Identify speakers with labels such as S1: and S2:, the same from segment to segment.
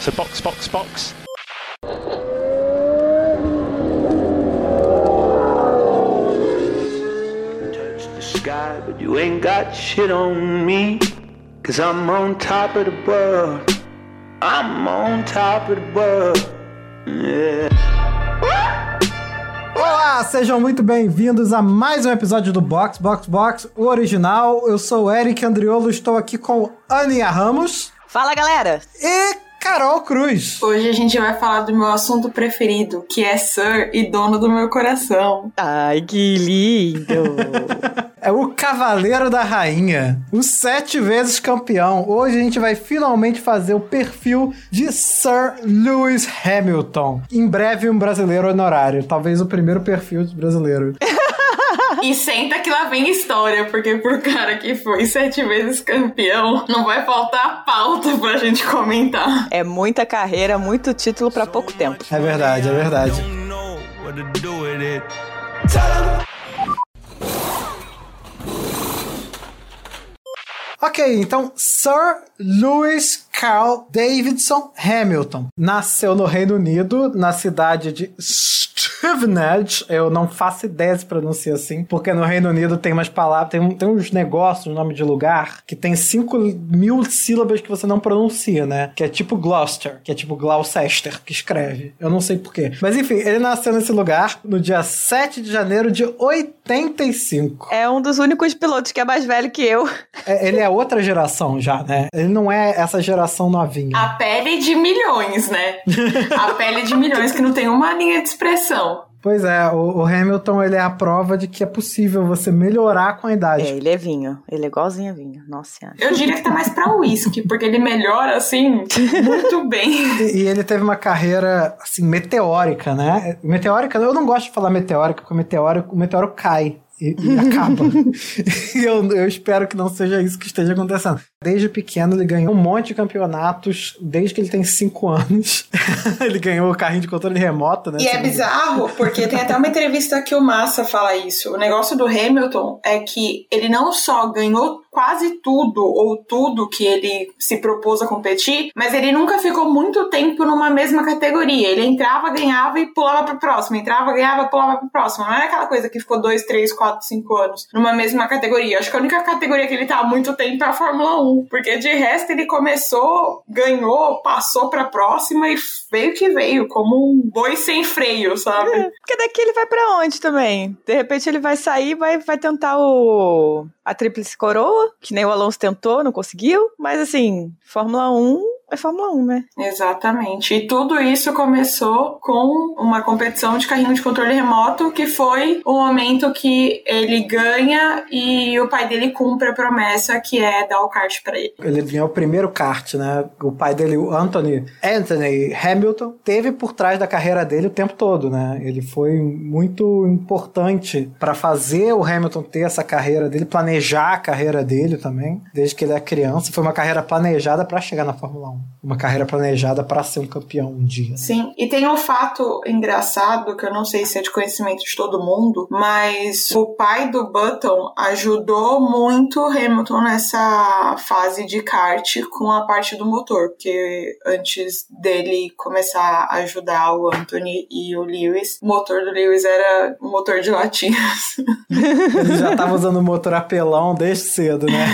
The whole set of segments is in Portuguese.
S1: So box, box, box.
S2: touch the sky, but you ain't got shit on me. Cause I'm on top of the world. I'm on top of the world. Yeah.
S3: Olá, sejam muito bem-vindos a mais um episódio do Box Box Box, o original. Eu sou o Eric Andriolo, estou aqui com Aninha Ramos
S4: Fala, galera!
S3: e Carol Cruz.
S5: Hoje a gente vai falar do meu assunto preferido, que é Sir e dono do meu coração.
S4: Ai, que lindo!
S3: É o Cavaleiro da Rainha, o sete vezes campeão. Hoje a gente vai finalmente fazer o perfil de Sir Lewis Hamilton. Em breve, um brasileiro honorário. Talvez o primeiro perfil de brasileiro.
S5: E senta que lá vem história, porque por cara que foi sete vezes campeão, não vai faltar pauta pra gente comentar.
S4: é muita carreira, muito título pra pouco tempo.
S3: É verdade, é verdade. Ok, então Sir Lewis Carl Davidson Hamilton nasceu no Reino Unido, na cidade de Stevenage. Eu não faço ideia se pronuncia assim, porque no Reino Unido tem umas palavras, tem, tem uns negócios, nome de lugar, que tem 5 mil sílabas que você não pronuncia, né? Que é tipo Gloucester, que é tipo Gloucester, que escreve. Eu não sei porquê. Mas enfim, ele nasceu nesse lugar no dia 7 de janeiro de 85.
S4: É um dos únicos pilotos que é mais velho que eu.
S3: É, ele é outra geração já, né? Ele não é essa geração novinha.
S5: A pele de milhões, né? A pele de milhões que não tem uma linha de expressão.
S3: Pois é, o, o Hamilton ele é a prova de que é possível você melhorar com a
S4: É,
S3: idade.
S4: ele é vinho. Ele é igualzinho a vinho. Nossa senhora.
S5: Eu diria que tá mais pra uísque, porque ele melhora, assim, muito bem.
S3: E, e ele teve uma carreira assim meteórica, né? Meteórica, eu não gosto de falar meteórica, porque o meteoro, o meteoro cai. E, e acaba. e eu, eu espero que não seja isso que esteja acontecendo. Desde pequeno, ele ganhou um monte de campeonatos, desde que ele tem 5 anos. ele ganhou o carrinho de controle remoto, né?
S5: E é bizarro, porque tem até uma entrevista que o Massa fala isso. O negócio do Hamilton é que ele não só ganhou quase tudo, ou tudo que ele se propôs a competir, mas ele nunca ficou muito tempo numa mesma categoria. Ele entrava, ganhava e pulava pro próximo. Entrava, ganhava, pulava pro próximo. Não era aquela coisa que ficou dois, três, quatro, cinco anos numa mesma categoria. Acho que a única categoria que ele tá há muito tempo é a Fórmula 1. Porque de resto ele começou, ganhou, passou pra próxima e veio que veio, como um boi sem freio, sabe?
S4: Porque daqui ele vai pra onde também? De repente ele vai sair vai vai tentar o a tríplice coroa, que nem o Alonso tentou, não conseguiu. Mas assim, Fórmula 1 é Fórmula 1, né?
S5: Exatamente. E tudo isso começou com uma competição de carrinho de controle remoto, que foi o momento que ele ganha e o pai dele cumpre a promessa que é dar o kart pra ele.
S3: Ele ganhou o primeiro kart, né? O pai dele, o Anthony, Anthony Hamilton, teve por trás da carreira dele o tempo todo, né? Ele foi muito importante para fazer o Hamilton ter essa carreira dele, planejar a carreira dele também, desde que ele é criança. Foi uma carreira planejada para chegar na Fórmula 1. Uma carreira planejada para ser um campeão um dia.
S5: Sim, e tem um fato engraçado que eu não sei se é de conhecimento de todo mundo, mas o pai do Button ajudou muito o Hamilton nessa fase de kart com a parte do motor, porque antes dele começar a ajudar o Anthony e o Lewis, o motor do Lewis era um motor de latinhas.
S3: Ele já tava usando o motor apelão desde cedo, né?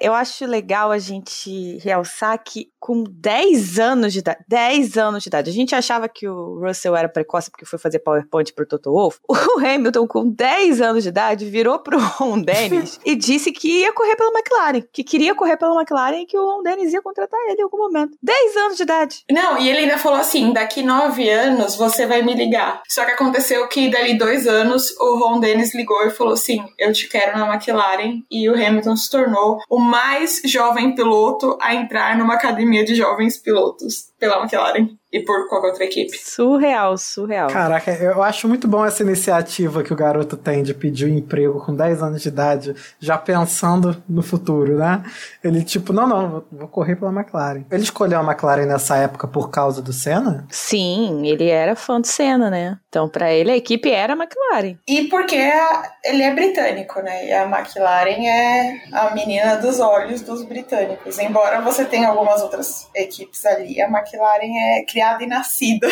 S4: Eu acho legal a gente realçar que com 10 anos de idade, 10 anos de idade, a gente achava que o Russell era precoce porque foi fazer PowerPoint pro Toto Wolff. O Hamilton, com 10 anos de idade, virou pro Ron Dennis e disse que ia correr pela McLaren, que queria correr pela McLaren e que o Ron Dennis ia contratar ele em algum momento. 10 anos de idade.
S5: Não, e ele ainda falou assim: daqui nove anos você vai me ligar. Só que aconteceu que dali dois anos o Ron Dennis ligou e falou assim: eu te quero na McLaren. E o Hamilton se tornou o mais jovem piloto a entrar numa academia de jovens pilotos pela McLaren. e por qualquer outra equipe.
S4: Surreal, surreal.
S3: Caraca, eu acho muito bom essa iniciativa que o garoto tem de pedir um emprego com 10 anos de idade, já pensando no futuro, né? Ele, tipo, não, não, vou, correr pela McLaren. Ele escolheu a McLaren nessa época por causa do Senna?
S4: Sim, ele era fã do Senna, né? Então, para ele, a equipe era a McLaren.
S5: E porque a, ele é britânico, né? E a McLaren é a menina dos olhos dos britânicos. Embora você tenha algumas outras equipes ali, a McLaren é criada e nascida.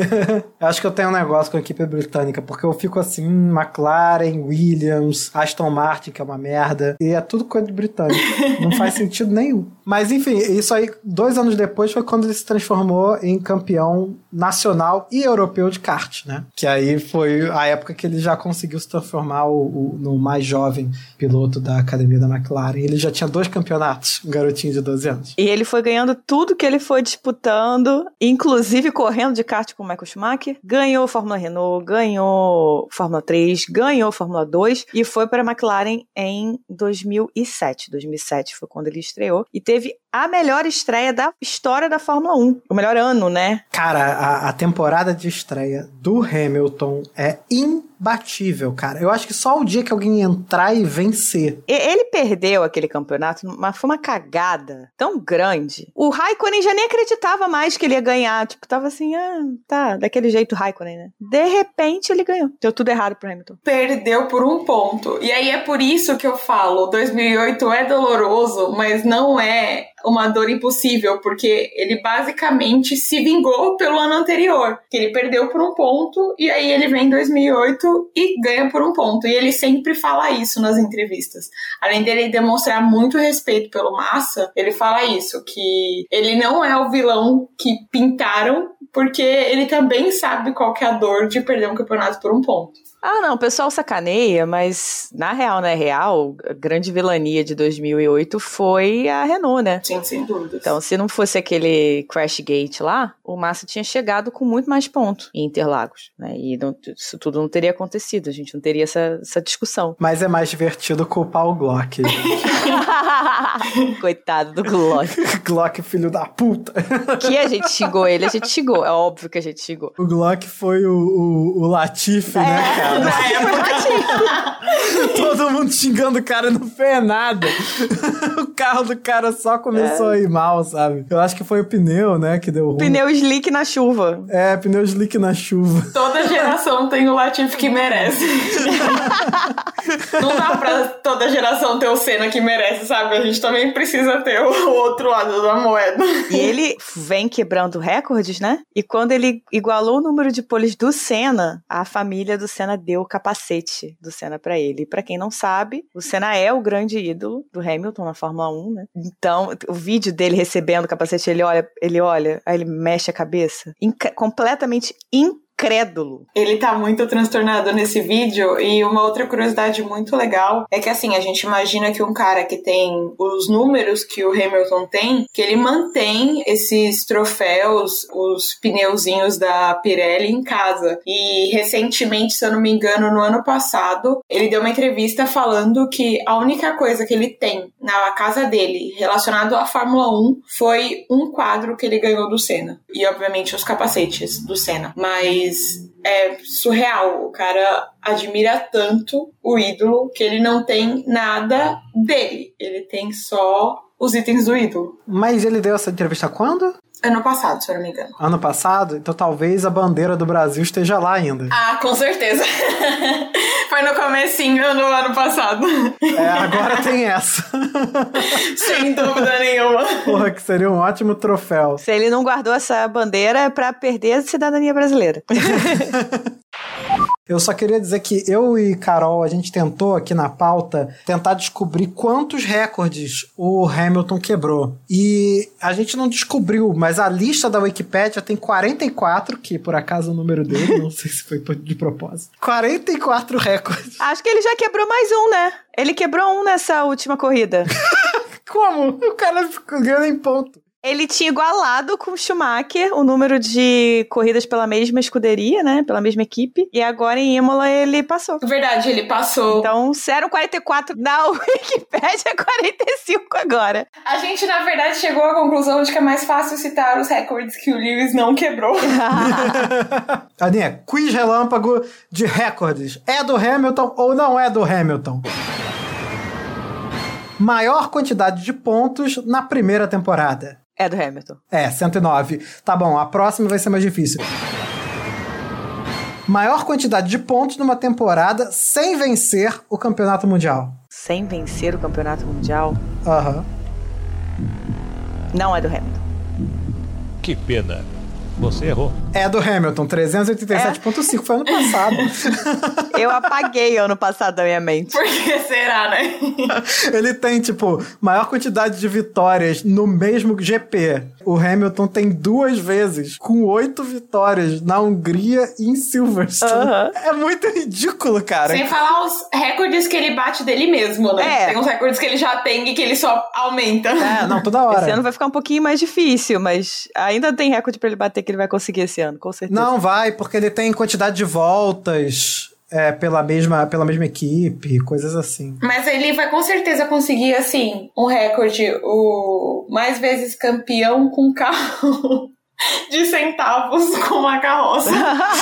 S3: Acho que eu tenho um negócio com a equipe britânica, porque eu fico assim, McLaren, Williams, Aston Martin, que é uma merda, e é tudo coisa de britânico. Não faz sentido nenhum. Mas enfim, isso aí, dois anos depois, foi quando ele se transformou em campeão nacional e europeu de kart, né? Que aí foi a época que ele já conseguiu se transformar o, o, no mais jovem piloto da academia da McLaren. Ele já tinha dois campeonatos, um garotinho de 12 anos.
S4: E ele foi ganhando tudo que ele foi disputando, inclusive correndo de kart com o Michael Schumacher. Ganhou Fórmula Renault, ganhou Fórmula 3, ganhou Fórmula 2 e foi para a McLaren em 2007. 2007 foi quando ele estreou e teve a melhor estreia da história da Fórmula 1. O melhor ano, né?
S3: Cara, a, a temporada de estreia do Hamilton é imbatível, cara. Eu acho que só o dia que alguém entrar e vencer.
S4: E- Ele perdeu aquele campeonato, mas foi uma cagada tão grande. O Raikkonen já nem acreditava mais que ele ia ganhar. Tipo, tava assim, ah, tá, daquele jeito Raikkonen, né? De repente ele ganhou. Deu tudo errado pro Hamilton.
S5: Perdeu por um ponto. E aí é por isso que eu falo, 2008 é doloroso, mas não é uma dor impossível, porque ele basicamente se vingou pelo ano anterior, que ele perdeu por um ponto e aí ele vem em 2008 e ganha por um ponto. E ele sempre fala isso nas entrevistas. Além dele demonstrar muito respeito pelo Massa, ele fala isso, que ele não é o vilão que pintaram, porque ele também sabe qual é a dor de perder um campeonato por um ponto.
S4: Ah, não, o pessoal sacaneia, mas na real, na real, a grande vilania de 2008 foi a Renault, né?
S5: Sim, sem dúvidas.
S4: Então, se não fosse aquele crash gate lá, o Massa tinha chegado com muito mais pontos em Interlagos, né? E não- isso tudo não teria acontecido, a gente não teria essa, essa discussão.
S3: Mas é mais divertido culpar o Glock.
S4: Coitado do Glock.
S3: Glock, filho da puta.
S4: Que a gente xingou ele, a gente xingou. É óbvio que a gente xingou.
S3: O Glock foi o, o, o Latifi, né, cara?
S5: Na época,
S3: Todo mundo xingando o cara não fez nada. o carro do cara só começou a ir mal, sabe? Eu acho que foi o pneu, né, que deu ruim.
S4: Pneu slick na chuva.
S3: É, pneu slick na chuva.
S5: toda geração tem o Latifi que merece. Não dá pra toda geração ter o Senna que merece, sabe? A gente também precisa ter o outro lado da moeda.
S4: E ele vem quebrando recordes, né? E quando ele igualou o número de poles do Senna, a família do Senna deu o capacete do Senna pra ele. E pra quem não sabe, o Senna é o grande ídolo do Hamilton na Fórmula 1, né? Então, o vídeo dele recebendo o capacete, ele olha, ele olha, aí ele mexe a cabeça, Inca- completamente incrédulo.
S5: Ele tá muito transtornado nesse vídeo e uma outra curiosidade muito legal é que assim, a gente imagina que um cara que tem os números que o Hamilton tem, que ele mantém esses troféus, os pneuzinhos da Pirelli em casa. E recentemente, se eu não me engano, no ano passado, ele deu uma entrevista falando que a única coisa que ele tem na casa dele relacionado à Fórmula 1 foi um quadro que ele ganhou do Senna. E obviamente os capacetes do Senna. Mas é surreal. O cara admira tanto o ídolo que ele não tem nada dele. Ele tem só os itens do ídolo.
S3: Mas ele deu essa entrevista quando?
S5: Ano passado, se eu não me engano.
S3: Ano passado? Então talvez a bandeira do Brasil esteja lá ainda.
S5: Ah, com certeza. Foi no comecinho do ano passado.
S3: É, agora tem essa.
S5: Sem dúvida nenhuma.
S3: Porra, que seria um ótimo troféu.
S4: Se ele não guardou essa bandeira, é pra perder a cidadania brasileira.
S3: Eu só queria dizer que eu e Carol, a gente tentou aqui na pauta tentar descobrir quantos recordes o Hamilton quebrou. E a gente não descobriu, mas a lista da Wikipédia tem 44, que por acaso é o número dele, não sei se foi de propósito. 44 recordes.
S4: Acho que ele já quebrou mais um, né? Ele quebrou um nessa última corrida.
S3: Como? O cara ficou ganhando em ponto.
S4: Ele tinha igualado com o Schumacher o número de corridas pela mesma escuderia, né? Pela mesma equipe. E agora em Imola ele passou.
S5: Verdade, ele passou.
S4: Então, se eram 44 na Wikipedia, é 45 agora.
S5: A gente, na verdade, chegou à conclusão de que é mais fácil citar os recordes que o Lewis não quebrou.
S3: Aninha, quiz relâmpago de recordes. É do Hamilton ou não é do Hamilton? Maior quantidade de pontos na primeira temporada.
S4: É do Hamilton.
S3: É, 109. Tá bom, a próxima vai ser mais difícil. Maior quantidade de pontos numa temporada sem vencer o campeonato mundial.
S4: Sem vencer o campeonato mundial,
S3: Aham.
S4: não é do Hamilton.
S1: Que pena. Você errou.
S3: É do Hamilton, 387.5 foi ano passado.
S4: Eu apaguei ano passado da minha mente.
S5: Por que será, né?
S3: Ele tem, tipo, maior quantidade de vitórias no mesmo GP. O Hamilton tem duas vezes, com oito vitórias na Hungria e em Silverstone. É muito ridículo, cara.
S5: Sem falar os recordes que ele bate dele mesmo, né?
S4: É.
S5: Tem uns recordes que ele já tem e que ele só aumenta.
S3: É, não, toda hora.
S4: Esse ano vai ficar um pouquinho mais difícil, mas ainda tem recorde pra ele bater que ele vai conseguir esse ano, com certeza.
S3: Não vai, porque ele tem quantidade de voltas é, pela, mesma, pela mesma equipe, coisas assim.
S5: Mas ele vai com certeza conseguir, assim, um recorde, o mais vezes campeão com carro de centavos com uma carroça.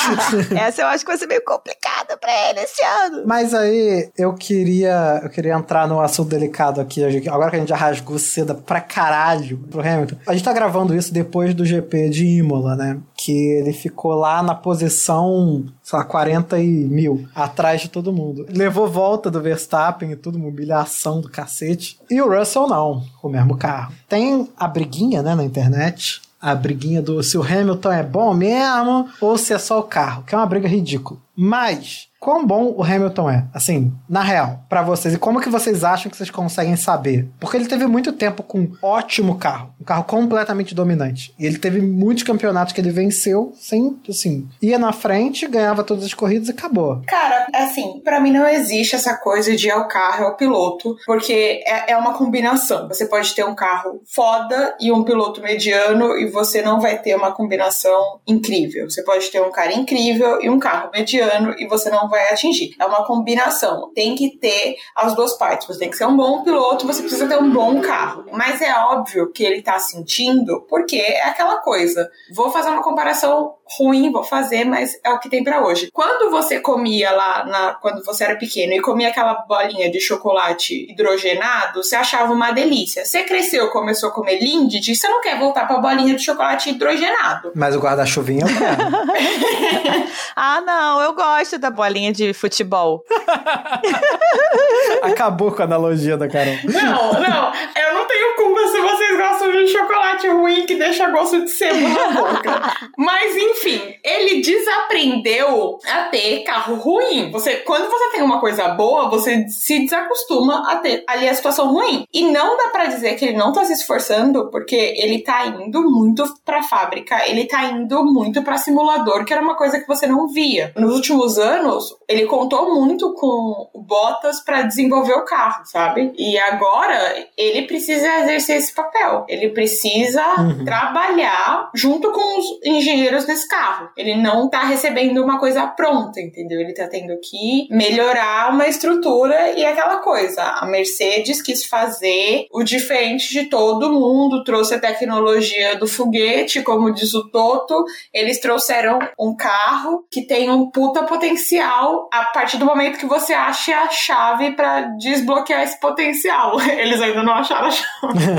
S4: Essa eu acho que vai ser meio complicada pra ele esse ano.
S3: Mas aí eu queria, eu queria entrar no assunto delicado aqui. Agora que a gente já rasgou seda pra caralho pro Hamilton. A gente tá gravando isso depois do GP de Imola, né? Que ele ficou lá na posição, sei lá, 40 e mil, atrás de todo mundo. Levou volta do Verstappen e tudo, uma humilhação do cacete. E o Russell não, o mesmo carro. Tem a briguinha, né, na internet. A briguinha do se o Hamilton é bom mesmo ou se é só o carro, que é uma briga ridícula. Mas, quão bom o Hamilton é? Assim, na real, pra vocês. E como que vocês acham que vocês conseguem saber? Porque ele teve muito tempo com um ótimo carro. Um carro completamente dominante. E ele teve muitos campeonatos que ele venceu sem, assim, ia na frente, ganhava todas as corridas e acabou.
S5: Cara, assim, pra mim não existe essa coisa de é o carro, é o piloto, porque é, é uma combinação. Você pode ter um carro foda e um piloto mediano e você não vai ter uma combinação incrível. Você pode ter um cara incrível e um carro mediano e você não vai atingir. É uma combinação. Tem que ter as duas partes. Você tem que ser um bom piloto, você precisa ter um bom carro. Mas é óbvio que ele tá sentindo, porque é aquela coisa. Vou fazer uma comparação ruim, vou fazer, mas é o que tem pra hoje. Quando você comia lá, na, quando você era pequeno, e comia aquela bolinha de chocolate hidrogenado, você achava uma delícia. Você cresceu, começou a comer Lindt, você não quer voltar pra bolinha de chocolate hidrogenado.
S3: Mas o guarda-chuvinha eu quero.
S4: Ah, não, eu gosto da bolinha de futebol.
S3: Acabou com a analogia da Carol.
S5: Não, não, eu não tenho culpa se vocês gostam de chocolate ruim que deixa gosto de sebo na boca. Mas enfim, ele desaprendeu a ter carro ruim. Você, quando você tem uma coisa boa, você se desacostuma a ter ali a situação ruim. E não dá pra dizer que ele não tá se esforçando, porque ele tá indo muito pra fábrica, ele tá indo muito pra simulador, que era uma coisa que você não via. Nos últimos anos, ele contou muito com o Bottas pra desenvolver o carro, sabe? E agora ele precisa exercer esse papel. Ele precisa trabalhar junto com os engenheiros desse carro. Ele não tá recebendo uma coisa pronta, entendeu? Ele tá tendo que melhorar uma estrutura e aquela coisa. A Mercedes quis fazer o diferente de todo mundo, trouxe a tecnologia do foguete, como diz o Toto. Eles trouxeram um carro que tem um puta potencial a partir do momento que você acha a chave pra desbloquear esse potencial. Eles ainda não acharam a chave.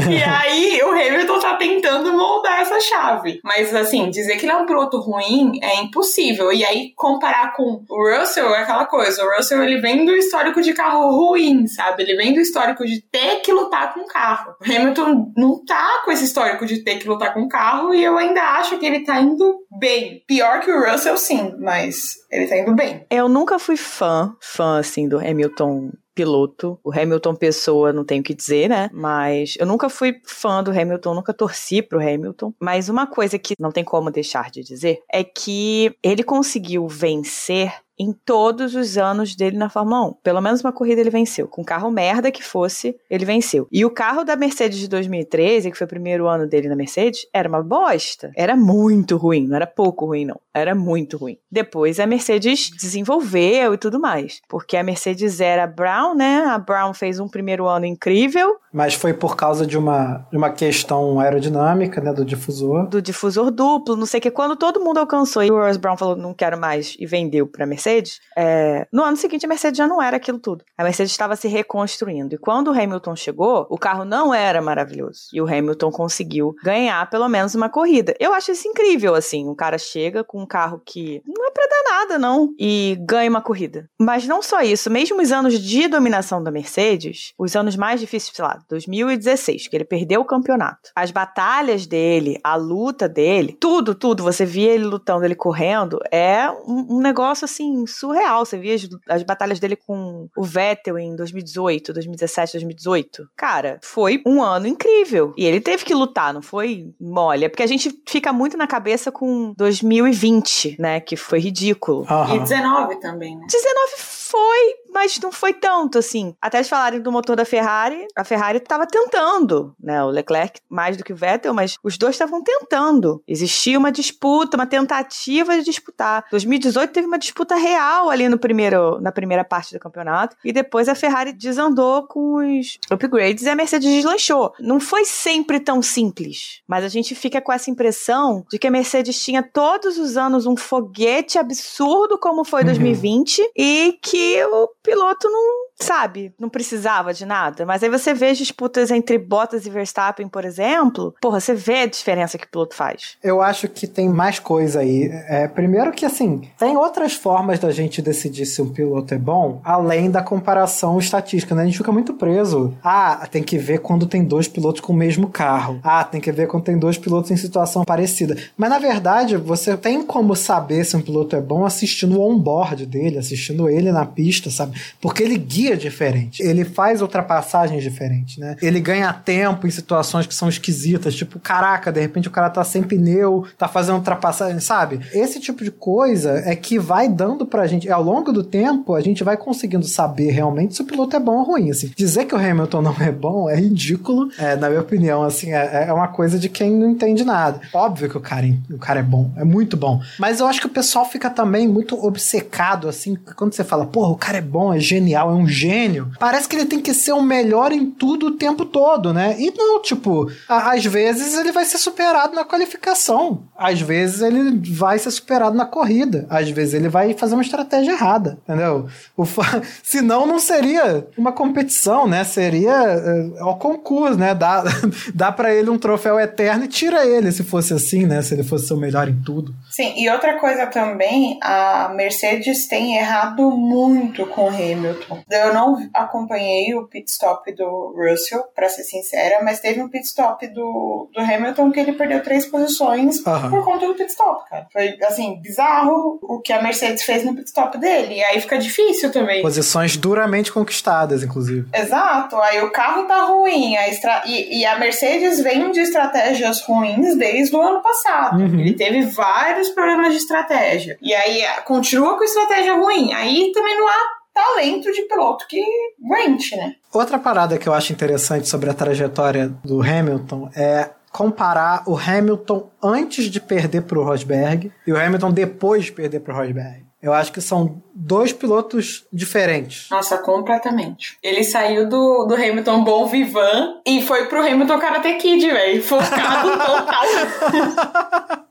S5: e aí o Hamilton tá tentando moldar essa chave. Mas assim, dizer que ele é um piloto ruim é impossível. E aí comparar com o Russell é aquela coisa. O Russell ele vem do histórico de carro ruim, sabe? Ele vem do histórico de ter que lutar com carro. O Hamilton não tá com esse histórico de ter que lutar com carro e eu ainda acho que ele tá indo bem. Pior que o Russell, sim, mas ele tá indo bem.
S4: Eu nunca fui fã, fã assim do Hamilton piloto. O Hamilton pessoa, não tenho o que dizer, né? Mas eu nunca fui fã do Hamilton, nunca torci pro Hamilton. Mas uma coisa que não tem como deixar de dizer é que ele conseguiu vencer em todos os anos dele na Fórmula 1. Pelo menos uma corrida ele venceu. Com carro merda que fosse, ele venceu. E o carro da Mercedes de 2013, que foi o primeiro ano dele na Mercedes, era uma bosta. Era muito ruim, não era pouco ruim, não. Era muito ruim. Depois a Mercedes desenvolveu e tudo mais. Porque a Mercedes era Brown, né? A Brown fez um primeiro ano incrível.
S3: Mas foi por causa de uma, de uma questão aerodinâmica, né? Do difusor.
S4: Do difusor duplo, não sei o que. Quando todo mundo alcançou e o Ross Brown falou, não quero mais, e vendeu pra Mercedes, é... no ano seguinte a Mercedes já não era aquilo tudo. A Mercedes estava se reconstruindo. E quando o Hamilton chegou, o carro não era maravilhoso. E o Hamilton conseguiu ganhar pelo menos uma corrida. Eu acho isso incrível, assim. Um cara chega com um carro que não pra dar nada, não. E ganha uma corrida. Mas não só isso, mesmo os anos de dominação da Mercedes, os anos mais difíceis, sei lá, 2016, que ele perdeu o campeonato. As batalhas dele, a luta dele, tudo, tudo, você via ele lutando, ele correndo, é um, um negócio assim surreal. Você via as, as, batalhas dele com o Vettel em 2018, 2017, 2018. Cara, foi um ano incrível. E ele teve que lutar, não foi mole. É porque a gente fica muito na cabeça com 2020, né? Que foi ridículo.
S5: Uhum. E 19 também, né?
S4: 19 foi, mas não foi tanto assim. Até eles falarem do motor da Ferrari, a Ferrari estava tentando, né? O Leclerc mais do que o Vettel, mas os dois estavam tentando. Existia uma disputa, uma tentativa de disputar. 2018 teve uma disputa real ali no primeiro, na primeira parte do campeonato e depois a Ferrari desandou com os upgrades e a Mercedes deslanchou. Não foi sempre tão simples, mas a gente fica com essa impressão de que a Mercedes tinha todos os anos um foguete absurdo como foi 2020 uhum. e que o piloto não sabe, não precisava de nada. Mas aí você vê as disputas entre Bottas e Verstappen, por exemplo, porra, você vê a diferença que o piloto faz.
S3: Eu acho que tem mais coisa aí. É, primeiro que, assim, tem outras formas da gente decidir se um piloto é bom, além da comparação estatística, né? A gente fica muito preso. Ah, tem que ver quando tem dois pilotos com o mesmo carro. Ah, tem que ver quando tem dois pilotos em situação parecida. Mas, na verdade, você tem como saber se um piloto é bom assistindo o on-board dele, assistindo ele na pista, sabe? Porque ele guia diferente. Ele faz ultrapassagens diferentes, né? Ele ganha tempo em situações que são esquisitas, tipo, caraca, de repente o cara tá sem pneu, tá fazendo ultrapassagem, sabe? Esse tipo de coisa é que vai dando pra gente, ao longo do tempo, a gente vai conseguindo saber realmente se o piloto é bom ou ruim, assim. Dizer que o Hamilton não é bom é ridículo, é, na minha opinião, assim, é, é uma coisa de quem não entende nada. Óbvio que o cara, o cara é bom, é muito bom. Mas eu acho que o pessoal fica também muito obcecado, assim, quando você fala, porra, o cara é bom, é genial, é um gênio, parece que ele tem que ser o melhor em tudo o tempo todo, né? E não, tipo, a, às vezes ele vai ser superado na qualificação, às vezes ele vai ser superado na corrida, às vezes ele vai fazer uma estratégia errada, entendeu? O Senão não seria uma competição, né? Seria uh, ao concurso, né? Dá, dá para ele um troféu eterno e tira ele se fosse assim, né? Se ele fosse o melhor em tudo.
S5: Sim, e outra coisa também, a Mercedes tem errado muito com o Hamilton. Eu eu não acompanhei o pit stop do Russell, para ser sincera, mas teve um pit stop do, do Hamilton que ele perdeu três posições uhum. por conta do pit stop, cara. Foi, assim, bizarro o que a Mercedes fez no pit stop dele. E aí fica difícil também.
S3: Posições duramente conquistadas, inclusive.
S5: Exato. Aí o carro tá ruim, a estra... e, e a Mercedes vem de estratégias ruins desde o ano passado. Uhum. Ele teve vários problemas de estratégia. E aí continua com estratégia ruim. Aí também não há talento de piloto que aguente, né?
S3: Outra parada que eu acho interessante sobre a trajetória do Hamilton é comparar o Hamilton antes de perder para o Rosberg e o Hamilton depois de perder para o Rosberg. Eu acho que são dois pilotos diferentes.
S5: Nossa, completamente. Ele saiu do, do Hamilton Bom Vivan e foi pro Hamilton Karate Kid, velho. Focado total.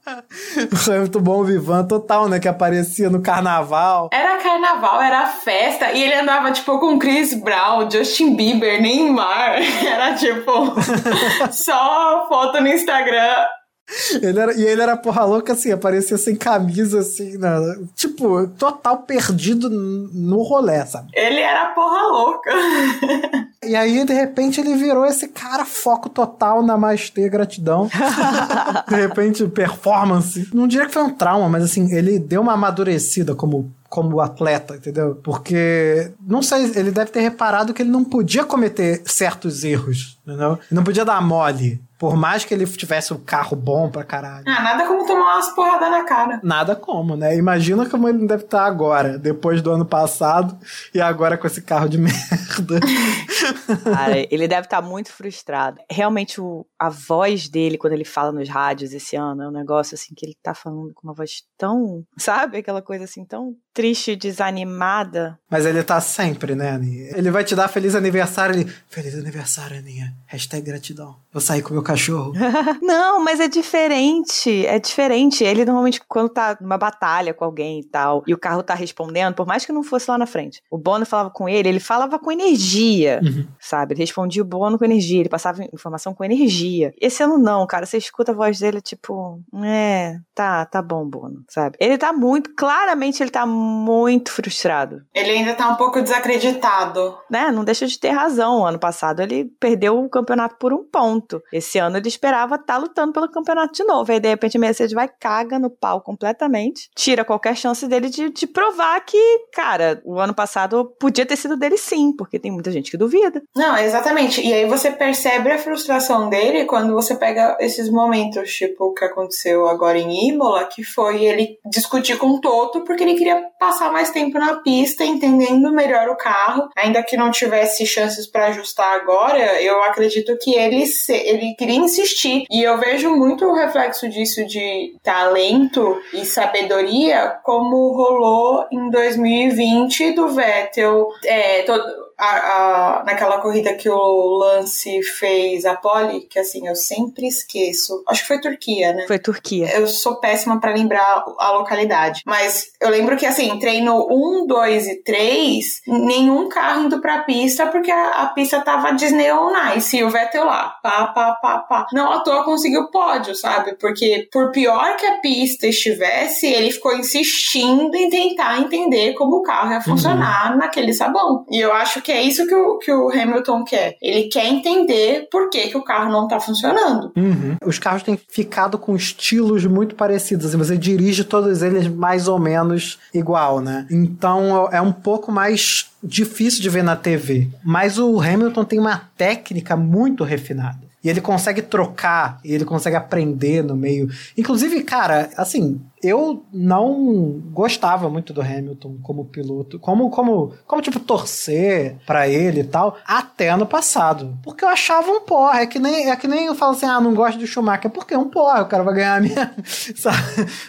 S3: o Hamilton Bom Vivan total, né? Que aparecia no carnaval.
S5: Era carnaval, era festa. E ele andava, tipo, com Chris Brown, Justin Bieber, Neymar. Era, tipo, só foto no Instagram
S3: ele era, e ele era porra louca, assim, aparecia sem camisa, assim, né? tipo, total perdido no rolê, sabe?
S5: Ele era porra louca.
S3: e aí, de repente, ele virou esse cara foco total na Namastê, gratidão. de repente, performance. Não diria que foi um trauma, mas assim, ele deu uma amadurecida como como atleta, entendeu? Porque, não sei, ele deve ter reparado que ele não podia cometer certos erros, entendeu? Ele não podia dar mole. Por mais que ele tivesse um carro bom pra caralho.
S5: Ah, nada como tomar umas porradas na cara.
S3: Nada como, né? Imagina como ele deve estar agora, depois do ano passado e agora com esse carro de merda.
S4: Cara, ele deve estar muito frustrado. Realmente, o, a voz dele, quando ele fala nos rádios esse ano, é um negócio assim que ele tá falando com uma voz tão. Sabe? Aquela coisa assim, tão triste, desanimada.
S3: Mas ele tá sempre, né, Aninha? Ele vai te dar feliz aniversário. Ele, feliz aniversário, Aninha. Hashtag gratidão. Eu saí com meu cachorro.
S4: Não, mas é diferente. É diferente. Ele normalmente, quando tá numa batalha com alguém e tal, e o carro tá respondendo, por mais que não fosse lá na frente, o Bono falava com ele, ele falava com energia,
S3: Uhum.
S4: sabe? Ele respondia o Bono com energia, ele passava informação com energia. Esse ano não, cara. Você escuta a voz dele, tipo, é, tá, tá bom, Bono, sabe? Ele tá muito, claramente ele tá muito frustrado.
S5: Ele ainda tá um pouco desacreditado.
S4: né, não deixa de ter razão. Ano passado ele perdeu o campeonato por um ponto. Esse ano ele esperava estar lutando pelo campeonato de novo. Aí de repente a Mercedes vai caga no pau completamente, tira qualquer chance dele de, de provar que, cara, o ano passado podia ter sido dele sim, porque tem muita gente que duvida.
S5: Não, exatamente. E aí você percebe a frustração dele quando você pega esses momentos, tipo o que aconteceu agora em Imola, que foi ele discutir com o Toto porque ele queria passar mais tempo na pista, entendendo melhor o carro, ainda que não tivesse chances para ajustar agora. Eu acredito que ele se- ele insistir. E eu vejo muito o reflexo disso de talento e sabedoria, como rolou em 2020 do Vettel, é, todo a- a- naquela corrida que o Lance fez a pole, que assim, eu sempre esqueço. Acho que foi Turquia, né?
S4: Foi Turquia.
S5: Eu sou péssima pra lembrar a localidade. Mas eu lembro que, assim, treino 1, 2 e 3, nenhum carro indo pra pista, porque a, a pista tava Disney on Ice. E o Vettel lá, pá, pá, pá, pá. Não à toa conseguiu pódio, sabe? Porque por pior que a pista estivesse, ele ficou insistindo em tentar entender como o carro ia funcionar naquele sabão. E eu acho que é isso que o, que o Hamilton quer. Ele quer entender por que, que o carro não tá funcionando.
S3: Uhum. Os carros têm ficado com estilos muito parecidos. Assim, você dirige todos eles mais ou menos igual, né? Então é um pouco mais difícil de ver na TV. Mas o Hamilton tem uma técnica muito refinada. E ele consegue trocar, e ele consegue aprender no meio. Inclusive, cara, assim, eu não gostava muito do Hamilton como piloto, como como como tipo torcer pra ele e tal, até ano passado, porque eu achava um porra, é que nem é que nem eu falo assim, ah, não gosto do Schumacher, porque é um porra, o cara vai ganhar mesmo, sabe?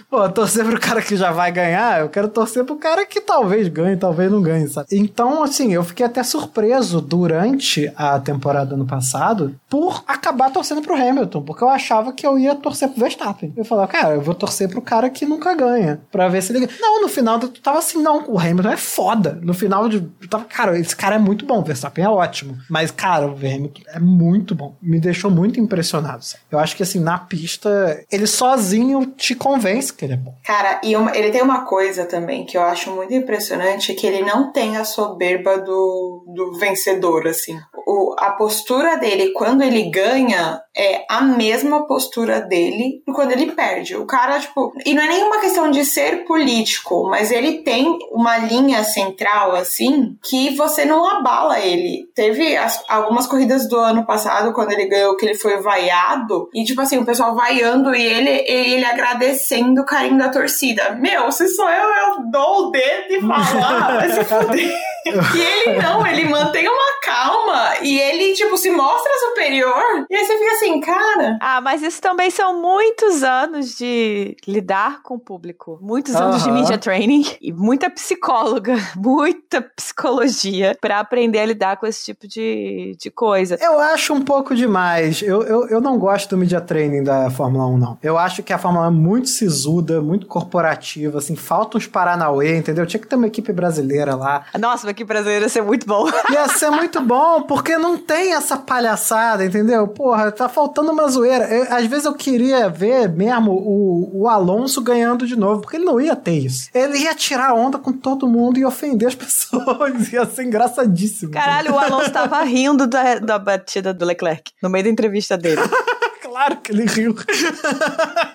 S3: Pô, torcer pro cara que já vai ganhar, eu quero torcer pro cara que talvez ganhe, talvez não ganhe, sabe? Então, assim, eu fiquei até surpreso durante a temporada ano passado por acabar torcendo pro Hamilton, porque eu achava que eu ia torcer pro Verstappen. Eu falava, cara, eu vou torcer pro cara que nunca ganha, pra ver se ele ganha. Não, no final eu tava assim, não, o Hamilton é foda. No final de, tava, cara, esse cara é muito bom, o Verstappen é ótimo. Mas, cara, o Hamilton é muito bom. Me deixou muito impressionado. sabe? Eu acho que, assim, na pista, ele sozinho te convence que ele é bom.
S5: Cara, e uma- ele tem uma coisa também que eu acho muito impressionante, que ele não tem a soberba do, do vencedor, assim. O, a postura dele quando ele ganha é a mesma postura dele quando ele perde. O cara, tipo... E não é nenhuma questão de ser político, mas ele tem uma linha central, assim, que você não abala ele. Teve as- algumas corridas do ano passado, quando ele ganhou, que ele foi vaiado, e tipo assim, o pessoal vaiando e ele, ele agradecendo o carinho da torcida. Meu, se sou eu, eu dou o dedo e falo, ah, vai se fuder. E ele não, ele mantém uma calma e ele, tipo, se mostra superior. E aí você fica assim, cara.
S4: Ah, mas isso também são muitos anos de lidar com o público. Muitos anos de media training e muita psicóloga, muita psicologia pra aprender a lidar com esse tipo de, de coisa.
S3: Eu acho um pouco demais. Eu, eu, eu não gosto do media training da Fórmula 1, não. Eu acho que a Fórmula 1 é muito sisuda, muito corporativa, assim, falta uns Paranauê, entendeu? Tinha que ter uma equipe brasileira lá.
S4: Nossa, mas aqui brasileiro ia ser muito bom.
S3: Ia ser muito bom, porque não tem essa palhaçada, entendeu? Porra, tá faltando uma zoeira. Eu- às vezes eu queria ver mesmo o, o Alonso ganhando de novo, porque ele não ia ter isso. Ele ia tirar onda com todo mundo e ofender as pessoas. Ia ser engraçadíssimo.
S4: Caralho, o Alonso tava rindo da, da batida do Leclerc no meio da entrevista dele.
S3: Claro que ele riu.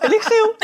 S4: Ele riu.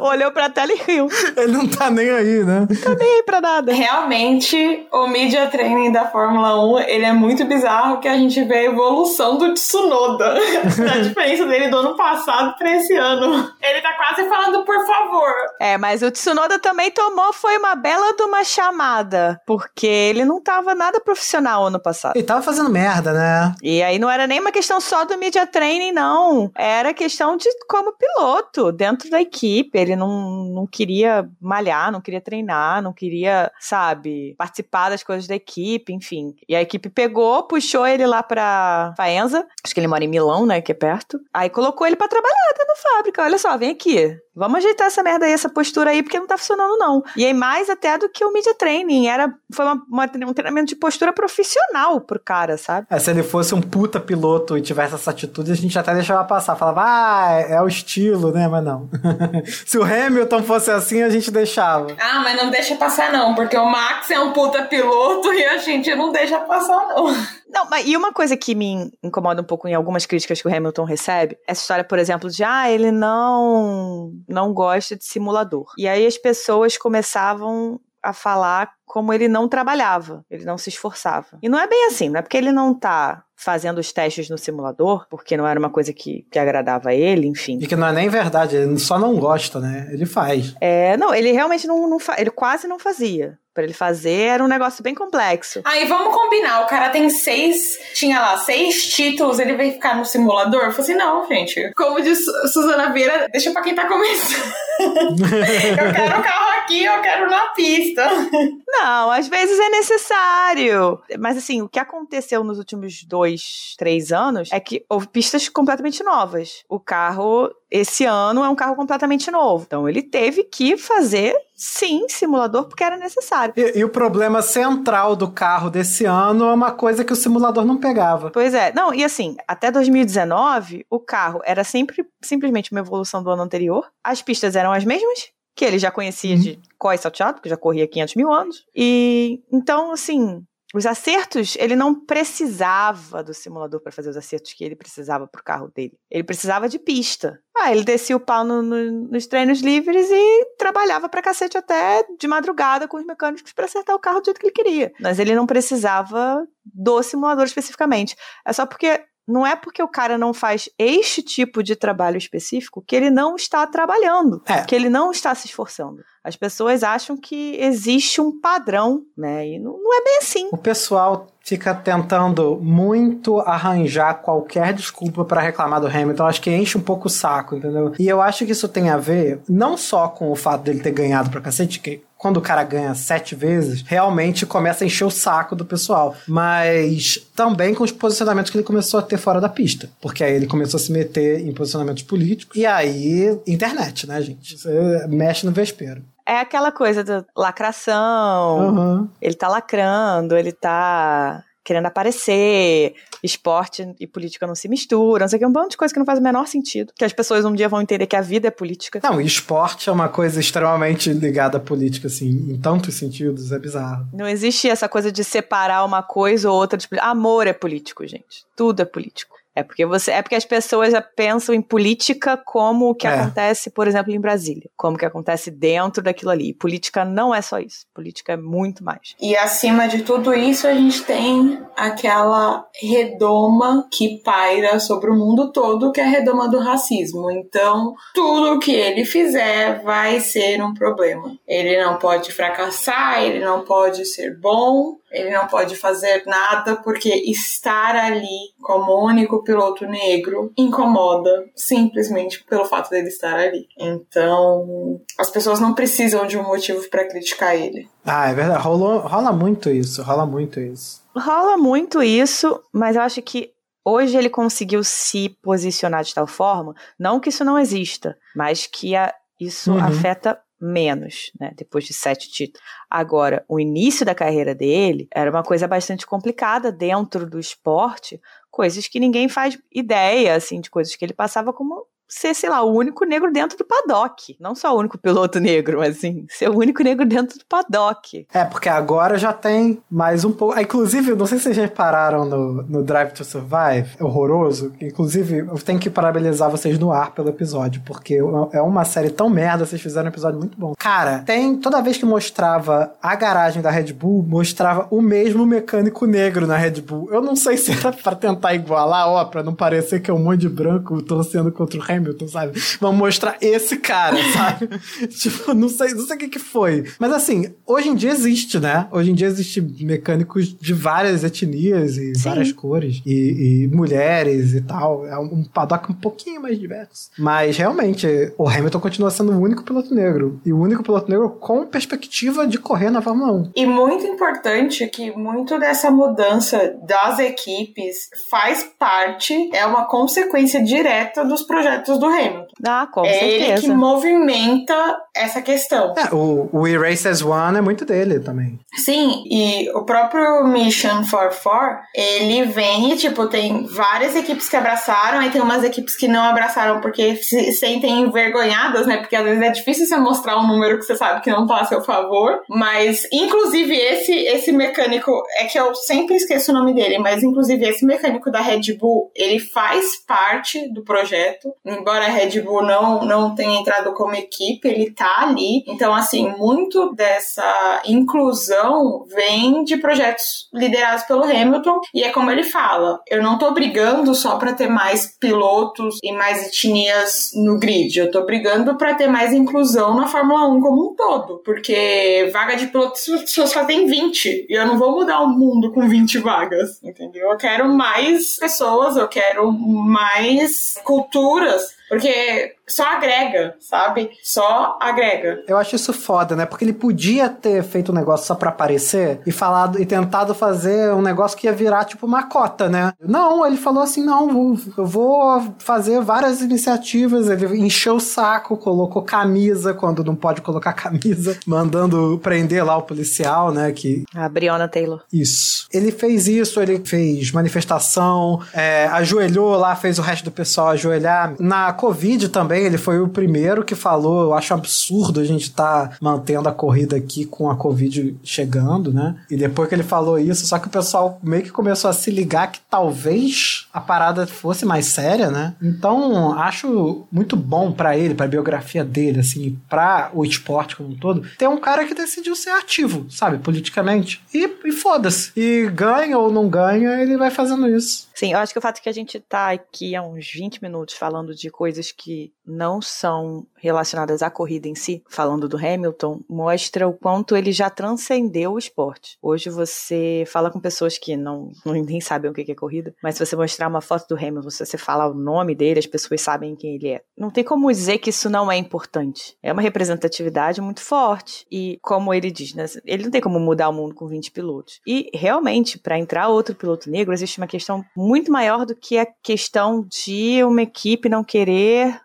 S4: Olhou pra tela e riu.
S3: Ele não tá nem aí, né?
S4: Não tá nem aí pra nada.
S5: Realmente, o media training da Fórmula 1, ele é muito bizarro que a gente vê a evolução do Tsunoda. a diferença dele do ano passado pra esse ano. Ele tá quase falando por favor.
S4: É, mas o Tsunoda também tomou, foi uma bela de uma chamada, porque ele não tava nada profissional ano passado.
S3: Ele tava fazendo merda, né?
S4: E aí não era nem uma questão só do media training, não. Era questão de como piloto, dentro da equipe. Ele não, não queria malhar, não queria treinar, não queria, sabe, participar das coisas da equipe, enfim. E a equipe pegou, puxou ele lá pra Faenza, acho que ele mora em Milão, né, que é perto. Aí colocou ele para trabalhar dentro da fábrica. Olha só, vem aqui. Vamos ajeitar essa merda aí, essa postura aí, porque não tá funcionando, não. E aí, mais até do que o media training. Era, foi uma, uma, um treinamento de postura profissional pro cara, sabe?
S3: É, se ele fosse um puta piloto e tivesse essa atitude, a gente até deixava passar. Falava, ah, é o estilo, né? Mas não. se o Hamilton fosse assim, a gente deixava.
S5: Ah, mas não deixa passar, não, porque o Max é um puta piloto e a gente não deixa passar, não.
S4: Não, mas e uma coisa que me incomoda um pouco em algumas críticas que o Hamilton recebe, essa história, por exemplo, de ah, ele não não gosta de simulador. E aí as pessoas começavam a falar como ele não trabalhava, ele não se esforçava. E não é bem assim, não é porque ele não tá fazendo os testes no simulador, porque não era uma coisa que, que agradava a ele, enfim.
S3: E que não é nem verdade, ele só não gosta, né? Ele faz.
S4: É, não, ele realmente não, não ele quase não fazia. Para ele fazer era um negócio bem complexo.
S5: Aí vamos combinar, o cara tem seis, tinha lá seis títulos, ele veio ficar no simulador? Eu falei assim, não, gente. Como diz Suzana Vieira, deixa pra quem tá começando. eu quero o carro aqui, eu quero na pista.
S4: Não, às vezes é necessário. Mas assim, o que aconteceu nos últimos dois, três anos é que houve pistas completamente novas. O carro esse ano é um carro completamente novo. Então ele teve que fazer, sim, simulador, porque era necessário.
S3: E, e, o problema central do carro desse ano é uma coisa que o simulador não pegava.
S4: Pois é. Não, e assim, até 2019, o carro era sempre simplesmente uma evolução do ano anterior. As pistas eram as mesmas. Que ele já conhecia uhum. de Coy Salteado, porque já corria 500 mil anos. E então, assim, os acertos, ele não precisava do simulador para fazer os acertos que ele precisava para o carro dele. Ele precisava de pista. Ah, ele descia o pau no, no, nos treinos livres e trabalhava para cacete até de madrugada com os mecânicos para acertar o carro do jeito que ele queria. Mas ele não precisava do simulador especificamente. É só porque não é porque o cara não faz este tipo de trabalho específico que ele não está trabalhando, é. que ele não está se esforçando. As pessoas acham que existe um padrão, né? E não, não é bem assim.
S3: O pessoal fica tentando muito arranjar qualquer desculpa para reclamar do Hamilton. Acho que enche um pouco o saco, entendeu? E eu acho que isso tem a ver não só com o fato dele ter ganhado pra cacete, que quando o cara ganha sete vezes, realmente começa a encher o saco do pessoal. Mas também com os posicionamentos que ele começou a ter fora da pista. Porque aí ele começou a se meter em posicionamentos políticos. E aí, internet, né, gente? Você mexe no vespeiro.
S4: É aquela coisa da lacração. Uhum. Ele tá lacrando, ele tá querendo aparecer, esporte e política não se misturam, não sei o que, um monte de coisa que não faz o menor sentido, que as pessoas um dia vão entender que a vida é política.
S3: Não, e esporte é uma coisa extremamente ligada à política, assim, em tantos sentidos, é bizarro.
S4: Não existe essa coisa de separar uma coisa ou outra. De... Amor é político, gente. Tudo é político. É porque você, é porque as pessoas já pensam em política como o que é. acontece, por exemplo, em Brasília, como o que acontece dentro daquilo ali. E política não é só isso. Política é muito mais.
S5: E acima de tudo isso, a gente tem aquela redoma que paira sobre o mundo todo, que é a redoma do racismo. Então, tudo que ele fizer vai ser um problema. Ele não pode fracassar, ele não pode ser bom, ele não pode fazer nada porque estar ali como único piloto negro incomoda simplesmente pelo fato dele estar ali. Então, as pessoas não precisam de um motivo para criticar ele.
S3: Ah, é verdade. Rolou, rola muito isso, rola muito isso.
S4: Rola muito isso, mas eu acho que hoje ele conseguiu se posicionar de tal forma, não que isso não exista, mas que a, isso uhum. afeta menos, né, depois de sete títulos. Agora, o início da carreira dele era uma coisa bastante complicada dentro do esporte, coisas que ninguém faz ideia, assim, de coisas que ele passava como ser, sei lá, o único negro dentro do paddock. Não só o único piloto negro, mas assim, ser o único negro dentro do paddock.
S3: É, porque agora já tem mais um pouco. Ah, inclusive, não sei se vocês repararam no, no Drive to Survive, é horroroso. Inclusive, eu tenho que parabenizar vocês no ar pelo episódio, porque é uma série tão merda, vocês fizeram um episódio muito bom. Cara, tem. Toda vez que mostrava a garagem da Red Bull, mostrava o mesmo mecânico negro na Red Bull. Eu não sei se era pra tentar igualar, ó, pra não parecer que é um monte de branco torcendo contra o Hamilton, sabe? Vamos mostrar esse cara, sabe? tipo, não sei, não sei o que que foi. Mas assim, hoje em dia existe, né? Hoje em dia existe mecânicos de várias etnias e
S4: Sim.
S3: várias cores. E, e mulheres e tal. É um paddock um pouquinho mais diverso. Mas realmente, o Hamilton continua sendo o único piloto negro. E o único piloto negro com perspectiva de correr na Fórmula 1.
S5: E muito importante que muito dessa mudança das equipes faz parte, é uma consequência direta dos projetos do Hamilton.
S4: Ah, com
S5: é ele que
S4: certeza.
S5: movimenta essa questão.
S3: É, o, o Erase as One é muito dele também.
S5: Sim, e o próprio Mission 44, ele vem e, tipo, tem várias equipes que abraçaram, aí tem umas equipes que não abraçaram porque se sentem envergonhadas, né? Porque às vezes é difícil você mostrar um número que você sabe que não tá a seu favor. Mas, inclusive, esse, esse mecânico, é que eu sempre esqueço o nome dele, mas inclusive esse mecânico da Red Bull, ele faz parte do projeto. Embora a Red Bull não, não tenha entrado como equipe, ele tá ali. Então, assim, muito dessa inclusão vem de projetos liderados pelo Hamilton. E é como ele fala: eu não tô brigando só para ter mais pilotos e mais etnias no grid. Eu tô brigando para ter mais inclusão na Fórmula 1 como um todo. Porque vaga de pilotos só só tem 20. E eu não vou mudar o mundo com 20 vagas. Entendeu? Eu quero mais pessoas, eu quero mais culturas. just Porque só agrega, sabe? Só agrega.
S3: Eu acho isso foda, né? Porque ele podia ter feito um negócio só pra aparecer e falado e tentado fazer um negócio que ia virar tipo uma cota, né? Não, ele falou assim: não, vou- eu vou fazer várias iniciativas. Ele encheu o saco, colocou camisa quando não pode colocar camisa, mandando prender lá o policial, né? Que
S4: A Brianna Taylor.
S3: isso. Ele fez isso, ele fez manifestação, é, ajoelhou lá, fez o resto do pessoal ajoelhar. Na Covid também, ele foi o primeiro que falou. Eu acho absurdo a gente estar mantendo a corrida aqui com a Covid chegando, né? E depois que ele falou isso, só que o pessoal meio que começou a se ligar que talvez a parada fosse mais séria, né? Então, acho muito bom pra ele, pra biografia dele, assim, pra o esporte como um todo, ter um cara que decidiu ser ativo, sabe, politicamente. E, e foda-se. E ganha ou não ganha, ele vai fazendo isso.
S4: Sim, eu acho que o fato que a gente tá aqui há uns 20 minutos falando de coisas que não são relacionadas à corrida em si, falando do Hamilton, mostra o quanto ele já transcendeu o esporte. Hoje você fala com pessoas que não, nem sabem o que é corrida, mas se você mostrar uma foto do Hamilton, se você falar o nome dele, as pessoas sabem quem ele é. Não tem como dizer que isso não é importante. É uma representatividade muito forte. E como ele diz, né, ele não tem como mudar o mundo com 20 pilotos. E realmente, para entrar outro piloto negro, existe uma questão muito maior do que a questão de uma equipe não querer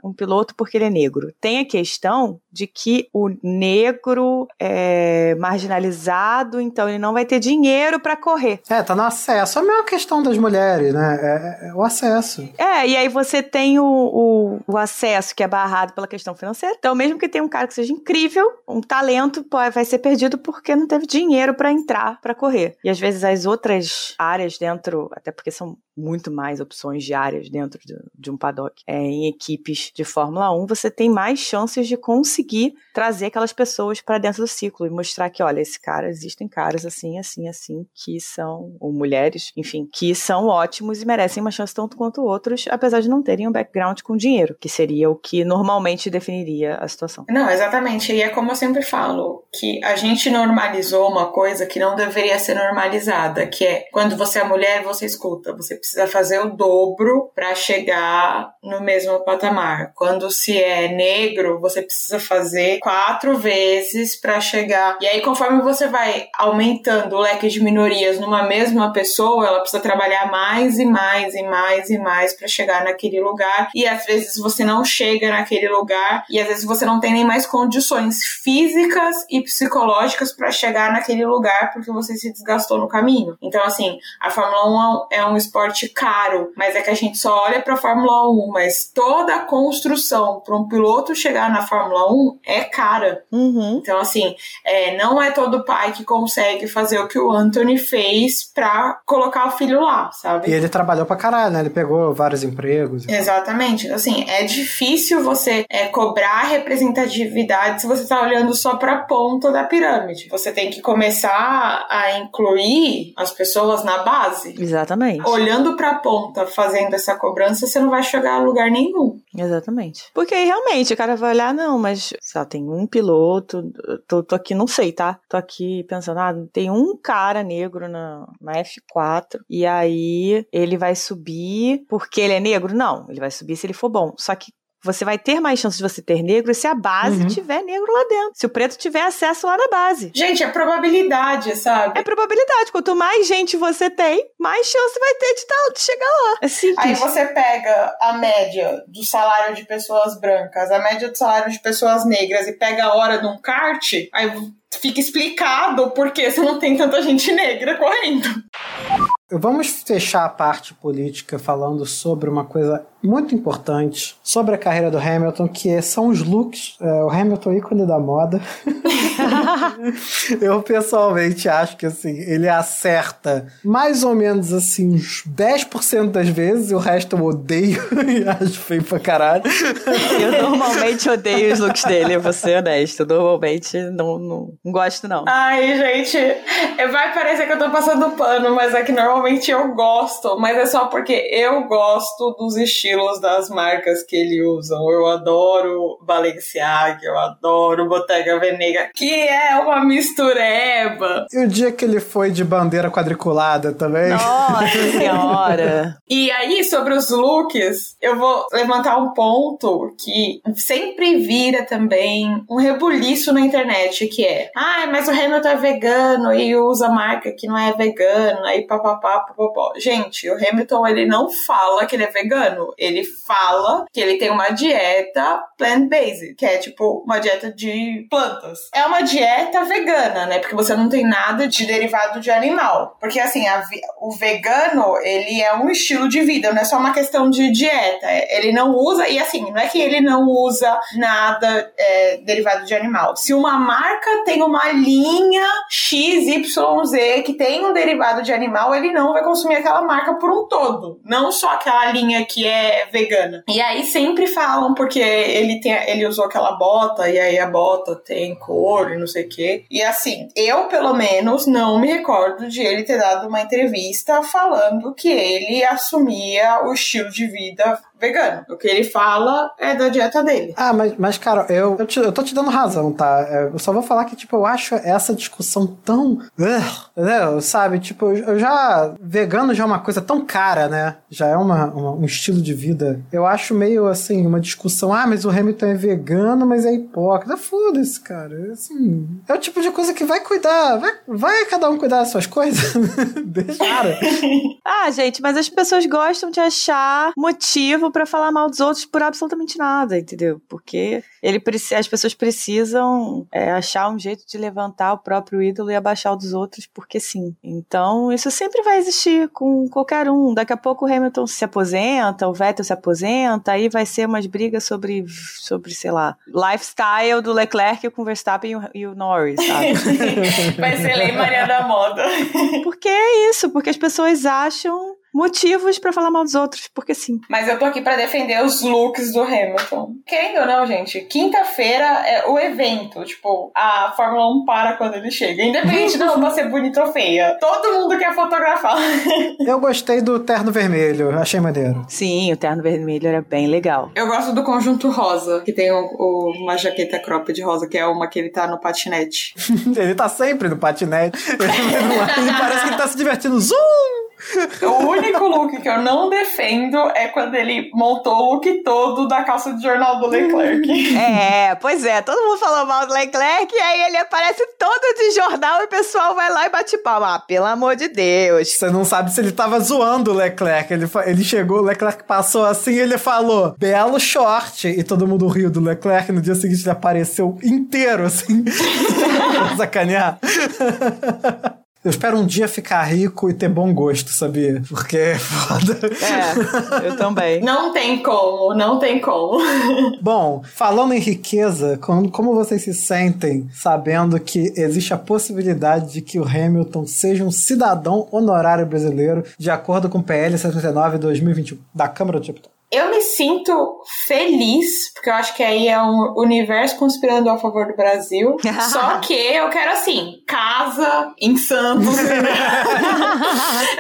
S4: um piloto porque ele é negro. Tem a questão de que o negro é marginalizado, então ele não vai ter dinheiro para correr.
S3: É, tá no acesso. É a mesma questão das mulheres, né? É, é o acesso.
S4: É, e aí você tem o, o, o acesso que é barrado pela questão financeira. Então, mesmo que tenha um cara que seja incrível, um talento pode, vai ser perdido porque não teve dinheiro para entrar para correr. E às vezes as outras áreas dentro, até porque são muito mais opções de áreas dentro de, de um paddock, é, em equipes de Fórmula 1, você tem mais chances de conseguir trazer aquelas pessoas para dentro do ciclo e mostrar que, olha, esse cara, existem caras assim, assim, assim, que são, ou mulheres, enfim, que são ótimos e merecem uma chance tanto quanto outros, apesar de não terem um background com dinheiro, que seria o que normalmente definiria a situação.
S5: Não, exatamente. E é como eu sempre falo, que a gente normalizou uma coisa que não deveria ser normalizada, que é quando você é mulher, você escuta, você precisa fazer o dobro para chegar no mesmo patamar. Quando se é negro, você precisa fazer quatro vezes para chegar. E aí, conforme você vai aumentando o leque de minorias numa mesma pessoa, ela precisa trabalhar mais e mais e mais e mais para chegar naquele lugar. E às vezes você não chega naquele lugar e às vezes você não tem nem mais condições físicas e psicológicas para chegar naquele lugar porque você se desgastou no caminho. Então, assim, a Fórmula 1 é um esporte caro, mas é que a gente só olha pra Fórmula 1, mas toda a construção para um piloto chegar na Fórmula 1 é cara.
S4: Uhum.
S5: Então, assim, é, não é todo pai que consegue fazer o que o Anthony fez pra colocar o filho lá, sabe?
S3: E ele trabalhou pra caralho, né? Ele pegou vários empregos.
S5: Exatamente. Assim, é difícil você é, cobrar representatividade se você está olhando só para a ponta da pirâmide. Você tem que começar a incluir as pessoas na base.
S4: Exatamente.
S5: Olhando para a ponta, fazendo essa cobrança, você não vai chegar a lugar nenhum.
S4: Exatamente. Porque aí realmente o cara vai olhar, não, mas só tem um piloto, tô, tô aqui, não sei, tá? Tô aqui pensando, ah, tem um cara negro na, na F4, e aí ele vai subir porque ele é negro? Não, ele vai subir se ele for bom. Só que você vai ter mais chance de você ter negro se a base
S3: Uhum.
S4: tiver negro lá dentro. Se o preto tiver acesso lá na base.
S5: Gente, é probabilidade, sabe?
S4: É probabilidade. Quanto mais gente você tem, mais chance vai ter de, tá- de chegar lá. É simples.
S5: Aí você pega a média do salário de pessoas brancas, a média do salário de pessoas negras e pega a hora de um kart, aí fica explicado por que você não tem tanta gente negra correndo.
S3: Vamos fechar a parte política falando sobre uma coisa muito importante sobre a carreira do Hamilton, que são os looks. É, o Hamilton ícone da moda. Eu pessoalmente acho que assim, ele acerta mais ou menos assim uns 10% das vezes, e o resto eu odeio e acho feio pra caralho.
S4: Eu normalmente odeio os looks dele, eu vou ser honesto. Normalmente não, não, não gosto, não.
S5: Ai, gente, é, vai parecer que eu tô passando pano, mas é que normalmente eu gosto, mas é só porque eu gosto dos estilos das marcas que ele usa. Eu adoro Balenciaga, eu adoro Bottega Veneta, que é uma mistureba.
S3: E o dia que ele foi de bandeira quadriculada também.
S4: Nossa senhora!
S5: E aí, sobre os looks, eu vou levantar um ponto que sempre vira também um rebuliço na internet, que é ai, mas o Hamilton é vegano e usa marca que não é vegana e papapá, papapó. Gente, o Hamilton, ele não fala que ele é vegano, ele fala que ele tem uma dieta plant-based, que é tipo uma dieta de plantas. É uma dieta vegana, né? Porque você não tem nada de derivado de animal. Porque assim, o vegano, ele é um estilo de vida, não é só uma questão de dieta. Ele não usa, e assim, não é que ele não usa nada é, derivado de animal. Se uma marca tem uma linha XYZ que tem um derivado de animal, ele não vai consumir aquela marca por um todo. Não só aquela linha que é vegana. E aí sempre falam porque ele, tem, ele usou aquela bota, e aí a bota tem cor e não sei o quê. E assim, eu pelo menos não me recordo de ele ter dado uma entrevista falando que ele assumia o estilo de vida vegano. O que ele fala é da dieta dele.
S3: Ah, mas, mas cara, eu, eu, te- eu tô te dando razão, tá? É, Eu só vou falar que, tipo, eu acho essa discussão tão. Entendeu? Sabe? Tipo, eu eu já. Vegano já é uma coisa tão cara, né? Já é uma, uma- um estilo de vida. Eu acho meio assim, uma discussão. Ah, mas o Hamilton é vegano, mas é hipócrita. Foda-se, cara. Assim, é o tipo de coisa que vai cuidar. Vai, vai cada um cuidar das suas coisas. Deixa, cara.
S4: Ah, gente, mas as pessoas gostam de achar motivo pra falar mal dos outros por absolutamente nada, entendeu? Porque ele, as pessoas precisam é, achar um jeito de levantar o próprio ídolo e abaixar o dos outros, porque sim. Então, isso sempre vai existir com qualquer um. Daqui a pouco o Hamilton se aposenta, o Vettel se aposenta, aí vai ser umas brigas sobre, sobre sei lá, lifestyle do Leclerc com o Verstappen e o, e o Norris, sabe?
S5: Vai ser Lei Maria da Moda.
S4: Porque é isso, porque as pessoas acham motivos pra falar mal dos outros, porque sim.
S5: Mas eu tô aqui pra defender os looks do Hamilton. Querendo ou não, gente, quinta-feira é o evento. Tipo, a Fórmula 1 para quando ele chega. Independente da roupa ser bonita ou feia. Todo mundo quer fotografar.
S3: Eu gostei do terno vermelho. Achei maneiro.
S4: Sim, o terno vermelho era bem legal.
S5: Eu gosto do conjunto rosa, que tem o- o- uma jaqueta cropped rosa, que é uma que ele tá no patinete.
S3: Ele tá sempre no patinete. Ele parece que ele tá se divertindo. Zoom!
S5: O único look que eu não defendo é quando ele montou o look todo da calça de jornal do Leclerc.
S4: É, pois é, todo mundo falou mal do Leclerc e aí ele aparece todo de jornal e o pessoal vai lá e bate palma. Ah, pelo amor de Deus.
S3: Você não sabe se ele tava zoando o Leclerc. Ele, ele chegou, o Leclerc passou assim e ele falou, belo short. E todo mundo riu do Leclerc. No dia seguinte ele apareceu inteiro, assim. sacanear. Eu espero um dia ficar rico e ter bom gosto, sabia? Porque é foda.
S4: É, eu também.
S5: Não tem como, não tem como.
S3: Bom, falando em riqueza, como, como vocês se sentem sabendo que existe a possibilidade de que o Hamilton seja um cidadão honorário brasileiro de acordo com o PL 79 2021 da Câmara dos Deputados?
S5: Eu me sinto feliz, porque eu acho que aí é um universo conspirando a favor do Brasil. Só que eu quero, assim, casa em Santos.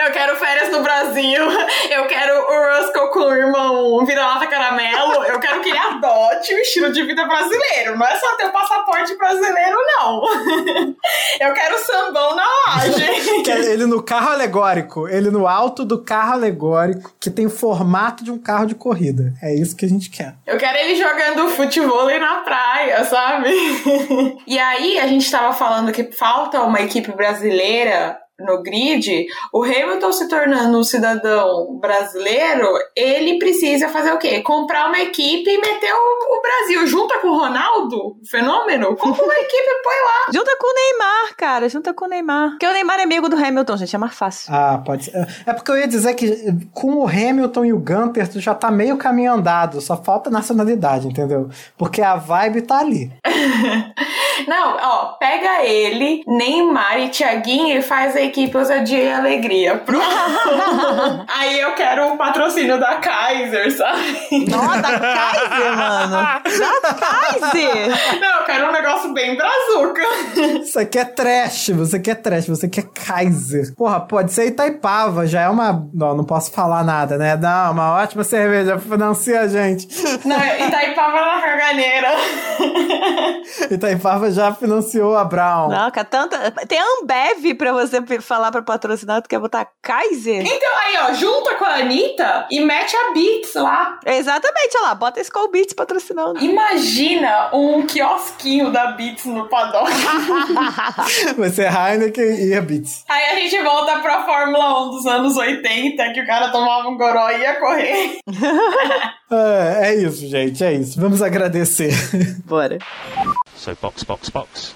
S5: eu quero férias no Brasil. Eu quero o Ruskell com o irmão vira-lata caramelo. Quero que ele adote o estilo de vida brasileiro. Não é só ter o passaporte brasileiro, não. eu quero sambão na laje.
S3: É ele no carro alegórico, ele no alto do carro alegórico, que tem o formato de um carro de corrida. É isso que a gente quer.
S5: Eu quero ele jogando futebol na praia, sabe? e aí, a gente tava falando que falta uma equipe brasileira no grid, o Hamilton se tornando um cidadão brasileiro, ele precisa fazer o quê? Comprar uma equipe e meter o, o Brasil. Junta com o Ronaldo, fenômeno, compra uma equipe e põe lá.
S4: Junta com o Neymar, cara. Junta com o Neymar. Porque o Neymar é amigo do Hamilton, gente. É mais fácil.
S3: Ah, pode ser. É porque eu ia dizer que com o Hamilton e o Gunter, tu já tá meio caminho andado. Só falta nacionalidade, entendeu? Porque a vibe tá ali.
S5: Não, ó, pega ele, Neymar e Thiaguinho e faz a equipe ousadia e alegria. Pronto. Aí eu quero o patrocínio da Kaiser, sabe?
S4: Nossa, da Kaiser, mano. Da Kaiser.
S5: Não, eu quero um negócio bem brazuca.
S3: Você quer trash, você quer trash, você quer Kaiser. Porra, pode ser Itaipava, já é uma. Não, não posso falar nada, né? Não, uma ótima cerveja, financia a gente.
S5: Não, Itaipava na caganeira.
S3: Itaipava já financiou a Brown.
S4: Não, cara, tanta. Tem Ambev pra você falar pra patrocinar, tu quer botar Kaiser?
S5: Então aí, ó, junta com a Anitta e mete a Beats lá.
S4: Exatamente, olha lá, bota a Skull Beats patrocinando.
S5: Imagina um quiosquinho da Beats no paddock.
S3: Vai ser Heineken e a Beats.
S5: Aí a gente volta pra Fórmula 1 dos anos 80, que o cara tomava um goró e ia correr.
S3: É, é isso, gente, é isso. Vamos agradecer.
S4: Bora.
S1: So box, box, box.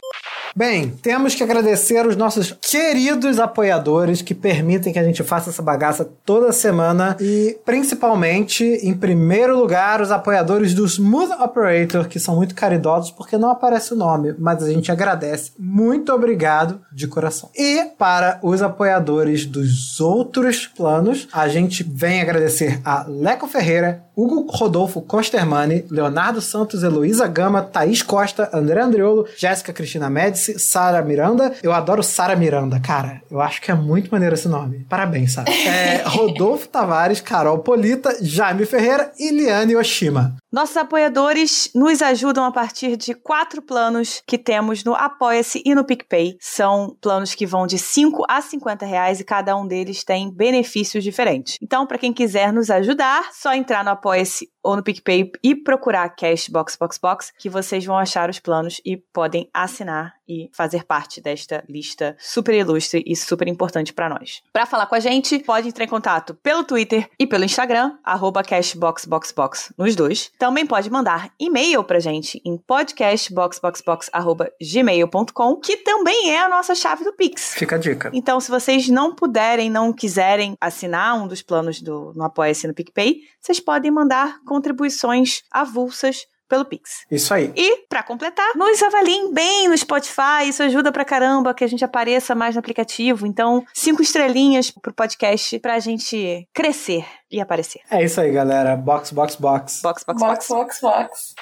S3: Bem, temos que agradecer os nossos queridos apoiadores que permitem que a gente faça essa bagaça toda semana e principalmente, em primeiro lugar, os apoiadores do Smooth Operator, que são muito caridosos porque não aparece o nome, mas a gente agradece. Muito obrigado de coração. E para os apoiadores dos outros planos, a gente vem agradecer a Leco Ferreira, Hugo Rodolfo Costermani, Leonardo Santos, Heloísa Gama, Thaís Costa, André Andriolo, Jéssica Cristina Médici, Sara Miranda. Eu adoro Sara Miranda, cara. Eu acho que é muito maneiro esse nome. Parabéns, Sara. É, Rodolfo Tavares, Carol Polita, Jaime Ferreira e Liane Oshima.
S4: Nossos apoiadores nos ajudam a partir de quatro planos que temos no Apoia-se e no PicPay. São planos que vão de 5 a 50 reais e cada um deles tem benefícios diferentes. Então, para quem quiser nos ajudar, só entrar no Apoia-se ou no PicPay e procurar Cashbox Box Box, que vocês vão achar os planos e podem assinar e fazer parte desta lista super ilustre e super importante para nós. Para falar com a gente, pode entrar em contato pelo Twitter e pelo Instagram, arroba cashboxboxbox, nos dois. Também pode mandar e-mail pra gente em podcastboxboxbox.gmail.com, que também é a nossa chave do Pix.
S3: Fica a dica.
S4: Então, se vocês não puderem, não quiserem assinar um dos planos do no Apoia-se no PicPay, vocês podem mandar contribuições avulsas pelo Pix.
S3: Isso aí.
S4: E, pra completar, nos avaliem bem no Spotify, isso ajuda pra caramba que a gente apareça mais no aplicativo. Então, cinco estrelinhas pro podcast pra gente crescer e aparecer.
S3: É isso aí, galera. Box, box, box.
S4: Box, box,
S5: Box, box, box.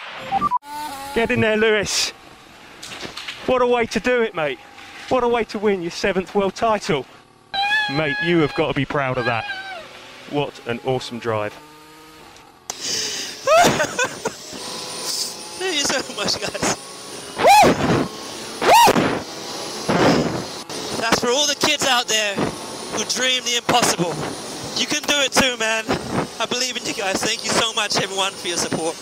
S1: Get in there, Lewis. What a way to do it, mate. What a way to win your seventh world title. Mate, you have got to be proud of that. What an awesome drive.
S6: Thank you so much, guys. Woo! Woo! That's for all the kids out there who dream the impossible. You can do it too, man. I believe in you guys. Thank you so much, everyone, for your support.